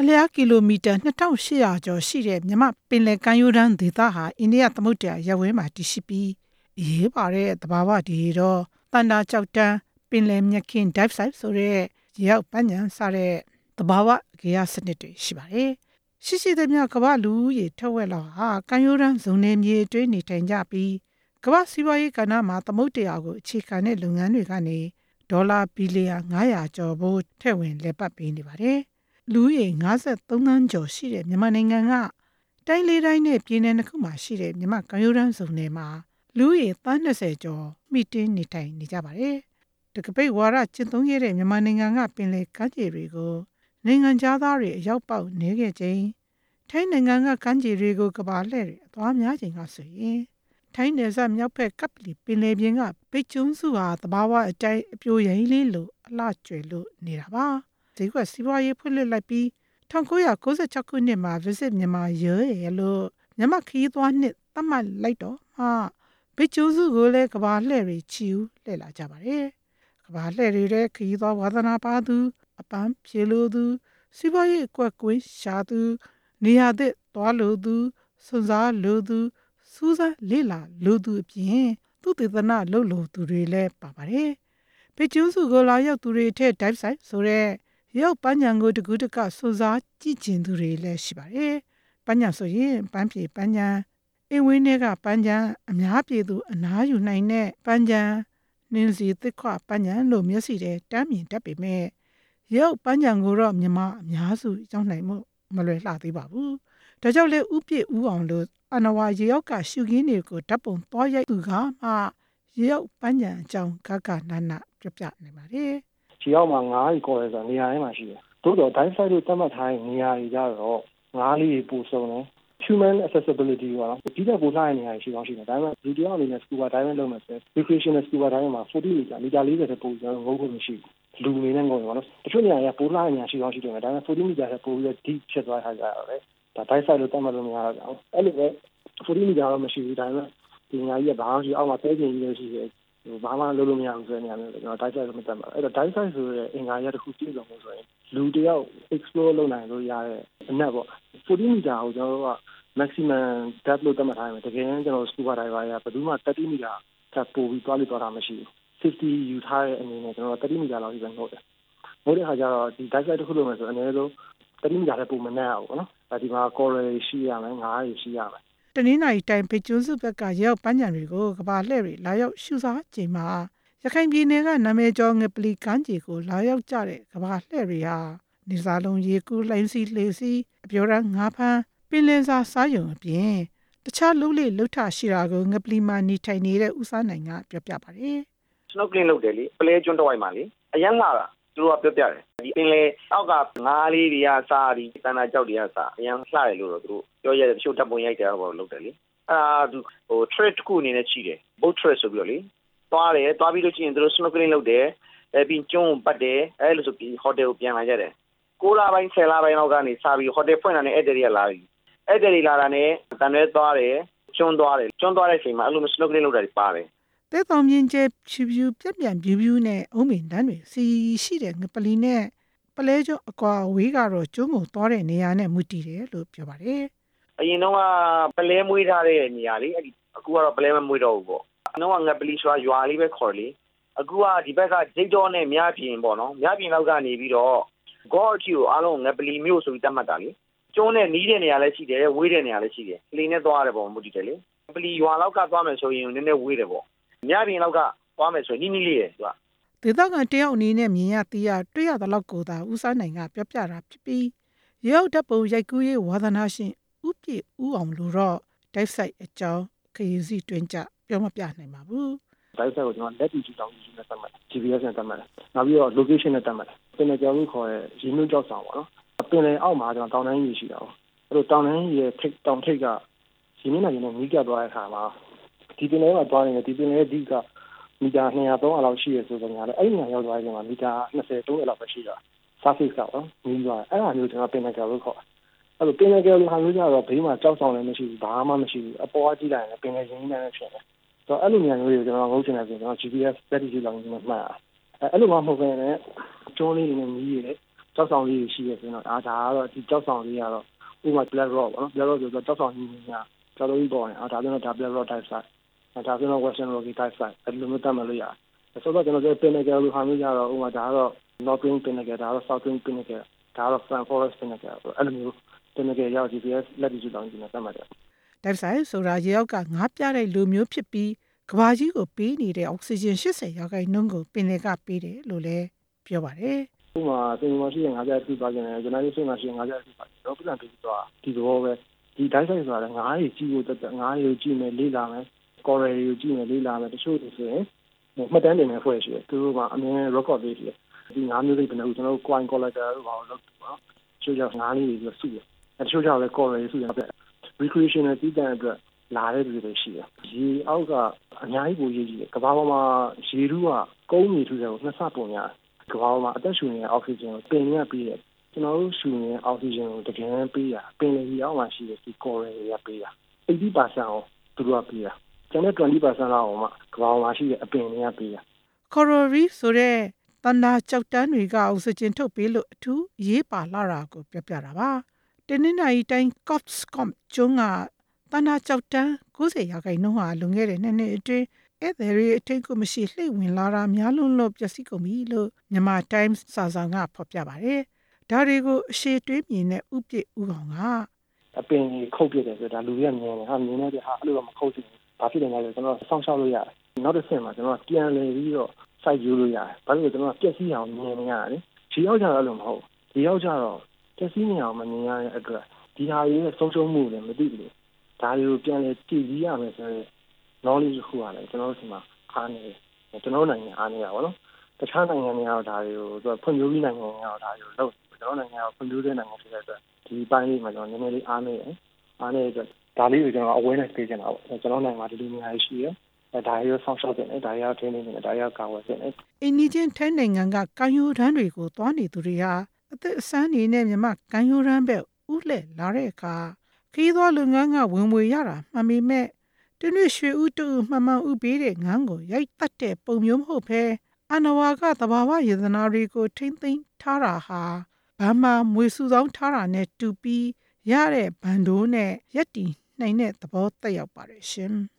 အလျားကီလိုမီတာ2800ကျော်ရှိတဲ့မြမပင်လယ်ကမ်းရိုးတန်းဒေသဟာအိန္ဒိယသမုဒ္ဒရာရပ်ဝန်းမှာတည်ရှိပြီးအရေးပါတဲ့သဘာဝတည်တော့တန်တာကြောက်တန်းပင်လယ်မြက်ခင်း dive site ဆိုတဲ့ရောက်ပန်းညံစတဲ့သဘာဝဂေယစနစ်တွေရှိပါတယ်။ရှိရှိသမျှကမ္ဘာလူဦးရေထက်ဝက်လောက်ဟာကမ်းရိုးတန်းဇုံနေမြေအတွင်းနေထိုင်ကြပြီးကမ္ဘာစီးပွားရေးကဏ္ဍမှာသမုဒ္ဒရာကိုအခြေခံတဲ့လုပ်ငန်းတွေကနေဒေါ်လာဘီလီယံ900ကျော်ဖို့ထည့်ဝင်လည်ပတ်ပေးနေပါတယ်။ လူဦးရေ53သန်းကျော်ရှိတဲ့မြန်မာနိုင်ငံကတိုင်းလေးတိုင်းနဲ့ပြည်နယ်တစ်ခုမှာရှိတဲ့မြန်မာကမ်းရိုးတန်းဇုံတွေမှာလူဦးရေ30ကျော်မိတင်းနေထိုင်နေကြပါတယ်။တကပိတ်ဝါရကျင့်သုံးခဲ့တဲ့မြန်မာနိုင်ငံကပင်လယ်ကမ်းခြေတွေကိုနိုင်ငံသားတွေအရောက်ပေါက်နေခဲ့ခြင်းထိုင်းနိုင်ငံကကမ်းခြေတွေကိုကဘာလှည့်တွေအသွားများချိန်ကဆိုရင်ထိုင်းနယ်စပ်မြောက်ဘက်ကပ်ပလီပင်လယ်ပြင်ကပိတ်ကျွန်းစုဟာတဘာဝအတိုင်းအပြိုရိန်လေးလိုအလှကျွယ်လို့နေတာပါ ဈေးကွက်စီးပွားရေးဖွင့်လှစ်လိုက်ပြီး1996ခုနှစ်မှာ Visit မြန်မာရဲရလို့မြန်မာခီးသွားနှစ်သတ်မှတ်လိုက်တော့မှပိတ်ကျွန်းစုကိုလည်းကဘာလှည့်တွေချီဦးလှည့်လာကြပါတယ်ကဘာလှည့်တွေတဲ့ခီးသွားဝါသနာပါသူအပန်းဖြေလိုသူစီးပွားရေးအကွက်ကွင်းရှာသူနေရာသစ်သွားလိုသူစွန်စားလိုသူစူးစမ်းလေ့လာလိုသူအပြင်သူတေသနာလုပ်လိုသူတွေလည်းပါပါတယ်။ပေကျူးစုကိုလာရောက်သူတွေထက် dive site ဆိုတဲ့ ရုပ်ပန်းညံကိုတကူးတကစွန်စားကြည့်ကျင်သူတွေလည်းရှိပါတယ်။ပန်းညံဆိုရင်ပန်းပြေပန်းညံအင်းဝင်းတွေကပန်းညံအများပြည်သူအနားယူနိုင်တဲ့ပန်းညံနင်းစီသစ်ခွပန်းညံလို့မျက်စိတဲ့တမ်းမြင်တတ်ပေမဲ့ရုပ်ပန်းညံကိုတော့မြမအများစုရောက်နိုင်မှုမလွယ်လှသေးပါဘူး။ဒါကြောင့်လေဥပြည့်ဥအောင်လို့အနဝါရေရောက်ကရှုခင်းတွေကိုဓာတ်ပုံသွားရိုက်သူကမှရေရောက်ပန်းညံအကြောင်းကကနနပြပြနိုင်ပါတယ်။ ဒီရောက်မှာငါးကြီးခေါ်ရဲဆိုနေရာတိုင်းမှာရှိတယ်။သို့တော့ dive site လို့သတ်မှတ်ထားတဲ့နေရာတွေကြတော့ငါးလေးပို့ဆုံးတယ် human accessibility ပေါ့နော်ဒီကပို့ထားတဲ့နေရာရှိအောင်ရှိတယ်ဒါပေမဲ့လူတယောက်အနေနဲ့ scuba diving လုပ်မယ်ဆိုရင် recreational scuba diving မှာ40မီတာမီတာ40တဲ့ပို့ကျွန်တော်ငုံဖို့မရှိဘူးလူအနေနဲ့ငုံရပါတော့တချို့နေရာတွေကပို့ထားတဲ့နေရာရှိအောင်ရှိတယ်ဒါပေမဲ့40မီတာထက်ပိုပြီးတော့ deep ဖြစ်သွားတာကြတော့ဒါ dive site လို့သတ်မှတ်လို့မရတော့ဘူးအဲ့လိုပဲ40မီတာတော့မရှိဘူးဒါပေမဲ့ဒီနေရာကြီးကဘာမှရှိအောက်မှာတဲကျင်ကြီးလည်းရှိတယ် ဟိုဘာမှလုပ်လို့မရဘူးဆိုတဲ့နေရာမျိုးကျွန်တော် dive site လို့မသတ်မှတ်အဲ့တော့ dive site ဆိုတဲ့အင်္ဂါရတစ်ခုပြည့်စုံလို့ဆိုရင်လူတယောက် explore လုပ်နိုင်လို့ရတဲ့အနက်ပေါ့40မီတာကိုကျွန်တော်တို့က maximum depth လို့သတ်မှတ်ထားတယ်တကယ်ကျွန်တော် scuba diver ကဘယ်သူမှ30မီတာထပ်ပို့ပြီးသွားလို့သွားတာမရှိဘူး50ယူထားတဲ့အနေနဲ့ကျွန်တော်30မီတာလောက်ကြီးပဲနှုတ်တယ်နှုတ်တဲ့ခါကျတော့ဒီ dive site တစ်ခုလုပ်မယ်ဆိုအနည်းဆုံး30မီတာထက်ပိုမနဲ့အောင်ပေါ့နော်ဒီမှာ coral ရှိရမယ်ငါးတွေရှိရမယ် တနင်္လာရီတိုင်ပေကျွန်းစုဘက်ကရောက်ပန်းညံတွေကိုကဘာလှဲ့တွေလာရောက်ရှုစားချိန်မှာရခိုင်ပြည်နယ်ကနာမည်ကျော်ငပလီကမ်းခြေကိုလာရောက်ကြတဲ့ကဘာလှဲ့တွေဟာနေစာလုံးရေကူးလိုင်းစီလေစီအပြောရန်ငါးဖန်းပင်လယ်စာစားယုံအပြင်တခြားလုံးလေးလှုပ်ထရှိတာကိုငပလီမှာနေထိုင်နေတဲ့ဦးစားနိုင်ကပြောပြပါတယ် snorkeling လုပ်တယ်လေပလဲကျွန်းတစ်ဝိုက်မှာလေအရန်လာတာ သူတို့ကပြောပြတယ်ဒီပင်လေအောက်ကငါးလေးတွေကစားပြီးတန်တာကြောက်တွေကစားအရင်လှတယ်လို့တော့သူတို့ပြောရတယ်တချို့တပ်ပုံရိုက်တယ်တော့လုပ်တယ်လေအာသူဟို trip တစ်ခုအနေနဲ့ရှိတယ် boat trip ဆိုပြီးတော့လေသွားတယ်သွားပြီးလို့ရှိရင်သူတို့ snorkeling လုပ်တယ်အဲပြီးကျုံးပတ်တယ်အဲလိုဆိုပြီး hotel ကိုပြန်လာကြတယ်6လပိုင်း10လပိုင်းလောက်ကနေစပြီး hotel ဖွင့်တာနဲ့အဲ့တဲ့တွေကလာပြီအဲ့တဲ့တွေလာတာနဲ့တန်ရဲသွားတယ်ကျွန်းသွားတယ်ကျွန်းသွားတဲ့အချိန်မှာအဲ့လို snorkeling လုပ်တာတွေပါတယ် တဲတောင်မြင့်ကျဲဖြူဖြူပြက်ပြန့်ဖြူဖြူနဲ့အုံးမင်တန်းတွေစီရှိတဲ့ငပလီနဲ့ပလဲကျွန်းအကွာဝေးကတော့ကျွန်းကိုသွားတဲ့နေရာနဲ့မူတည်တယ်လို့ပြောပါတယ်အရင်တော့ပလဲမွေးထားတဲ့နေရာလေးအဲ့ဒီအခုကတော့ပလဲမမွေးတော့ဘူးပေါ့အနောက်ငပလီဆိုတာရွာလေးပဲခေါ်လေအခုကဒီဘက်ကဂျိတ်တော်နဲ့မြပြင်ပေါ့နော်မြပြင်လောက်ကနေပြီးတော့ဂေါ်အချီကိုအားလုံးငပလီမြို့ဆိုပြီးတတ်မှတ်တာလေကျွန်းနဲ့နီးတဲ့နေရာလည်းရှိတယ်ဝေးတဲ့နေရာလည်းရှိတယ်ကလေးနဲ့သွားရတယ်ပေါ့မူတည်တယ်လေပလီရွာလောက်ကသွားမယ်ဆိုရင်နည်းနည်းဝေးတယ်ပေါ့ မြပြင်လောက်ကသွားမယ်ဆိုရင်နီးနီးလေးရယ်သူကဒေသခံတယောက်အနေနဲ့မြင်ရသိရတွေ့ရသလောက်ကိုသာဦးစားနိုင်ကပြောပြတာဖြစ်ပြီးရုပ်တပ်ပုံရိုက်ကူးရေးဝါသနာရှင်ဥပြည့်ဥအောင်လို့တော့တိုက်ဆိုင်အကြောင်းခရီးစီတွင်ကြပြောမပြနိုင်ပါဘူးတိုက်ဆိုင်ကိုကျွန်တော်လက်တီကြည့်တောင်းကြည့်နေသတ်မှတ် GPS နဲ့သတ်မှတ်တယ်နောက်ပြီးတော့ location နဲ့သတ်မှတ်တယ်ပင်လယ်ကျော်လို့ခေါ်တဲ့ရင်းနှီးကြောက်ဆောင်ပေါ့နော်ပင်လယ်အောက်မှာကျွန်တော်တောင်တန်းကြီးရှိတာပေါ့အဲ့လိုတောင်တန်းကြီးရဲ့ထိပ်တောင်ထိပ်ကရင်းနှီးနိုင်နေမိကပ်သွားတဲ့အခါမှာ ဒီပင်လယ်မှာသွားနေတယ်ဒီပင်လယ်ဒီကမီတာ200 300လောက်ရှိရဆိုတော့ညာလည်းအဲ့ဒီညာရောက်သွားရင်မှာမီတာ20 30လောက်ပဲရှိတာ surface ကပေါ့နီးသွားအဲ့ဒါမျိုးကျွန်တော်ပင်နယ်ကယ်လို့ခေါ်အဲ့လိုပင်နယ်ကယ်လို့ဟာမျိုးကြတော့ဘေးမှာကြောက်ဆောင်လည်းမရှိဘူးဘာမှမရှိဘူးအပေါ်ကကြည့်လိုက်ရင်ပင်နယ်ရင်းနှီးနေဖြစ်တယ်ဆိုတော့အဲ့လိုညာမျိုးတွေကျွန်တော်ငုတ်ချင်တယ်ဆိုတော့ GPS တက်တီလောက်ကြီးမှမှတ်အဲ့လိုမှမဟုတ်ဘဲနဲ့ကျုံးလေးတွေနဲ့နီးရတယ်ကြောက်ဆောင်လေးရှိရဆိုတော့အာဒါကတော့ဒီကြောက်ဆောင်လေးကတော့ဥပမာ black rock ပေါ့နော် black rock ဆိုတော့ကြောက်ဆောင်ကြီးညာကြောက်လို့ပေါ်နေအာဒါဆိုတော့ဒါ black rock type site ဒါဆိုတော့ western rocky type site အဲ့လိုမျိုးတတ်မှလို့ရတယ်ဆိုတော့ကျွန်တော်တို့ pinnacle လို့ဟာမျိုးကြတော့ဥပမာဒါကတော့ northern pinnacle ဒါကတော့ southern pinnacle ဒါကတော့ fan forest pinnacle အဲ့လိုမျိုး pinnacle ရောက် GPS လက်ပြီးတောင်းကြည့်နေတတ်မှတ်တယ်တိုက်ဆိုင်ဆိုတာရေအောက်ကငါးပြတဲ့လူမျိုးဖြစ်ပြီးကဘာကြီးကိုပေးနေတဲ့အောက်ဆီဂျင်80ရာခိုင်နှုန်းကိုပင်လယ်ကပေးတယ်လို့လည်းပြောပါတယ်ဥပမာစင်မရှိရင်ငါးပြပြသွားကြတယ်ကျွန်တော်တို့စိတ်မရှိရင်ငါးပြပြသွားတော့ပြန်ပြီးသွားဒီတော့ပဲဒီတိုင်းဆိုင်ဆိုတာငါးရီကြီးကိုတက်ငါးရီကိုကြည့်မယ်လေးလာမယ် ကော်ရီကိုကြည့်မယ်လေးလာမယ်တချို့တွေဆိုရင်မှတ်တမ်းတင်နေဖွဲ့ရှိတယ်သူတို့ကအမြင် record လေးရှိတယ်ဒီငါးမျိုးစိတ်ဘယ်လိုကျွန်တော်တို့ coin collector လို့ပါလို့ပေါ့နော်ချို့ကြောင့်ငါးလေးတွေစုတယ်တချို့ကြောင့်လည်း coin စုရတယ် recreational တည်တဲ့အတွက်လာတဲ့လူတွေရှိတယ်ရေအောက်ကအများကြီးပိုရေးကြီးတယ်ကဘာပေါ်မှာရေတူးကကုန်းမြေထူတယ်ကိုနှစ်ဆပုံညာကဘာပေါ်မှာအသက်ရှူနေတဲ့အောက်ဆီဂျင်ကိုပင်ရပြီးတယ်ကျွန်တော်တို့ရှူနေတဲ့အောက်ဆီဂျင်ကိုတကယ်ပေးရပင်လေကြီးအောက်မှာရှိတဲ့ဒီ core တွေကပေးရ80%အောင်သူတို့ကပေးရ ကျန်တဲ့20%လောက်အောင်မှကဘာပေါ်မှာရှိတဲ့အပင်တွေကပေးရကော်ရိုရီဆိုတဲ့တန်တာကြောက်တန်းတွေကအောက်ဆီဂျင်ထုတ်ပေးလို့အထူးရေးပါလာတာကိုပြောပြတာပါတင်းနေနိုင်တိုင်း Copscom ကျွန်းကတန်တာကြောက်တန်း90ရာခိုင်နှုန်းဟာလွန်ခဲ့တဲ့နှစ်နှစ်အတွင်းဧည့်သည်တွေအထင်ကိုမရှိလှိမ့်ဝင်လာတာများလုံးလို့ပျက်စီးကုန်ပြီလို့မြန်မာ Times စာဆောင်ကဖော်ပြပါတယ်ဒါတွေကိုအရှိတွေးမြင်တဲ့ဥပြည့်ဥကောင်ကအပင်ကြီးခုတ်ပြတယ်ဆိုတာလူတွေကမြင်တယ်ဟာမြင်နေတဲ့ဟာအဲ့လိုတော့မခုတ်ချင်ဘူး ဘာဖြစ်တယ်လဲဆိုတော့ကျွန်တော်စောင့်ရှောက်လို့ရတယ်နောက်တစ်ဆင့်မှာကျွန်တော်ပြန်လည်ပြီးတော့ site view လို့ရတယ်ဘာလို့လဲကျွန်တော်ပျက်စီးအောင်မြင်နေရတယ်ဒီရောက်ကြတော့လို့မဟုတ်ဒီရောက်ကြတော့ပျက်စီးနေအောင်မမြင်ရတဲ့အတွက်ဒီဟာရဲ့ဆုံးရှုံးမှုလည်းမသိဘူးဒါတွေကိုပြန်လည်ကြည့်ပြီးရမယ်ဆိုတော့ knowledge ခုရတယ်ကျွန်တော်တို့ဒီမှာအားနေတယ်ကျွန်တော်နိုင်ငံအားနေတာပေါ့နော်တခြားနိုင်ငံတွေကတော့ဒါတွေကိုသူကဖွံ့ဖြိုးပြီးနိုင်ငံတွေကတော့ဒါတွေကိုလုပ်ကျွန်တော်နိုင်ငံကဖွံ့ဖြိုးတဲ့နိုင်ငံဖြစ်တဲ့အတွက်ဒီပိုင်းလေးမှာကျွန်တော်နည်းနည်းလေးအားနေတယ်အားနေတဲ့အတွက် ဒါလေးကိုကျွန်တော် awareness ပေးချင်တာပေါ့ကျွန်တော်နိုင်ငံမှာဒီလိုနေရာရှိရယ်ဒါရောဆောင်းရှောက်တယ်ဒါရောထင်းနေတယ်ဒါရောကာဝယ်တယ်အိန္ဒိယထိုင်းနိုင်ငံကကံယူရန်တွေကိုသွားနေသူတွေဟာအသက်အဆန်းနေနဲ့မြမကံယူရန်ဘက်ဥလှည့်လာတဲ့အခါခီးသောလုပ်ငန်းကဝင်ငွေရတာမှန်ပေမဲ့တနည်းရွှေဥတူမှန်မှန်ဥပေးတဲ့ငန်းကိုရိုက်တတ်တဲ့ပုံမျိုးမဟုတ်ဘဲအနဝါကသဘာဝယေဒနာတွေကိုထိမ့်သိမ်းထားတာဟာဘာမှမွေစုဆောင်ထားတာနဲ့တူပြီးရတဲ့ဘန်ဒိုးနဲ့ရက်တီ နိုင်တဲ့သဘောတက်ရောက်ပါတယ်ရှင်။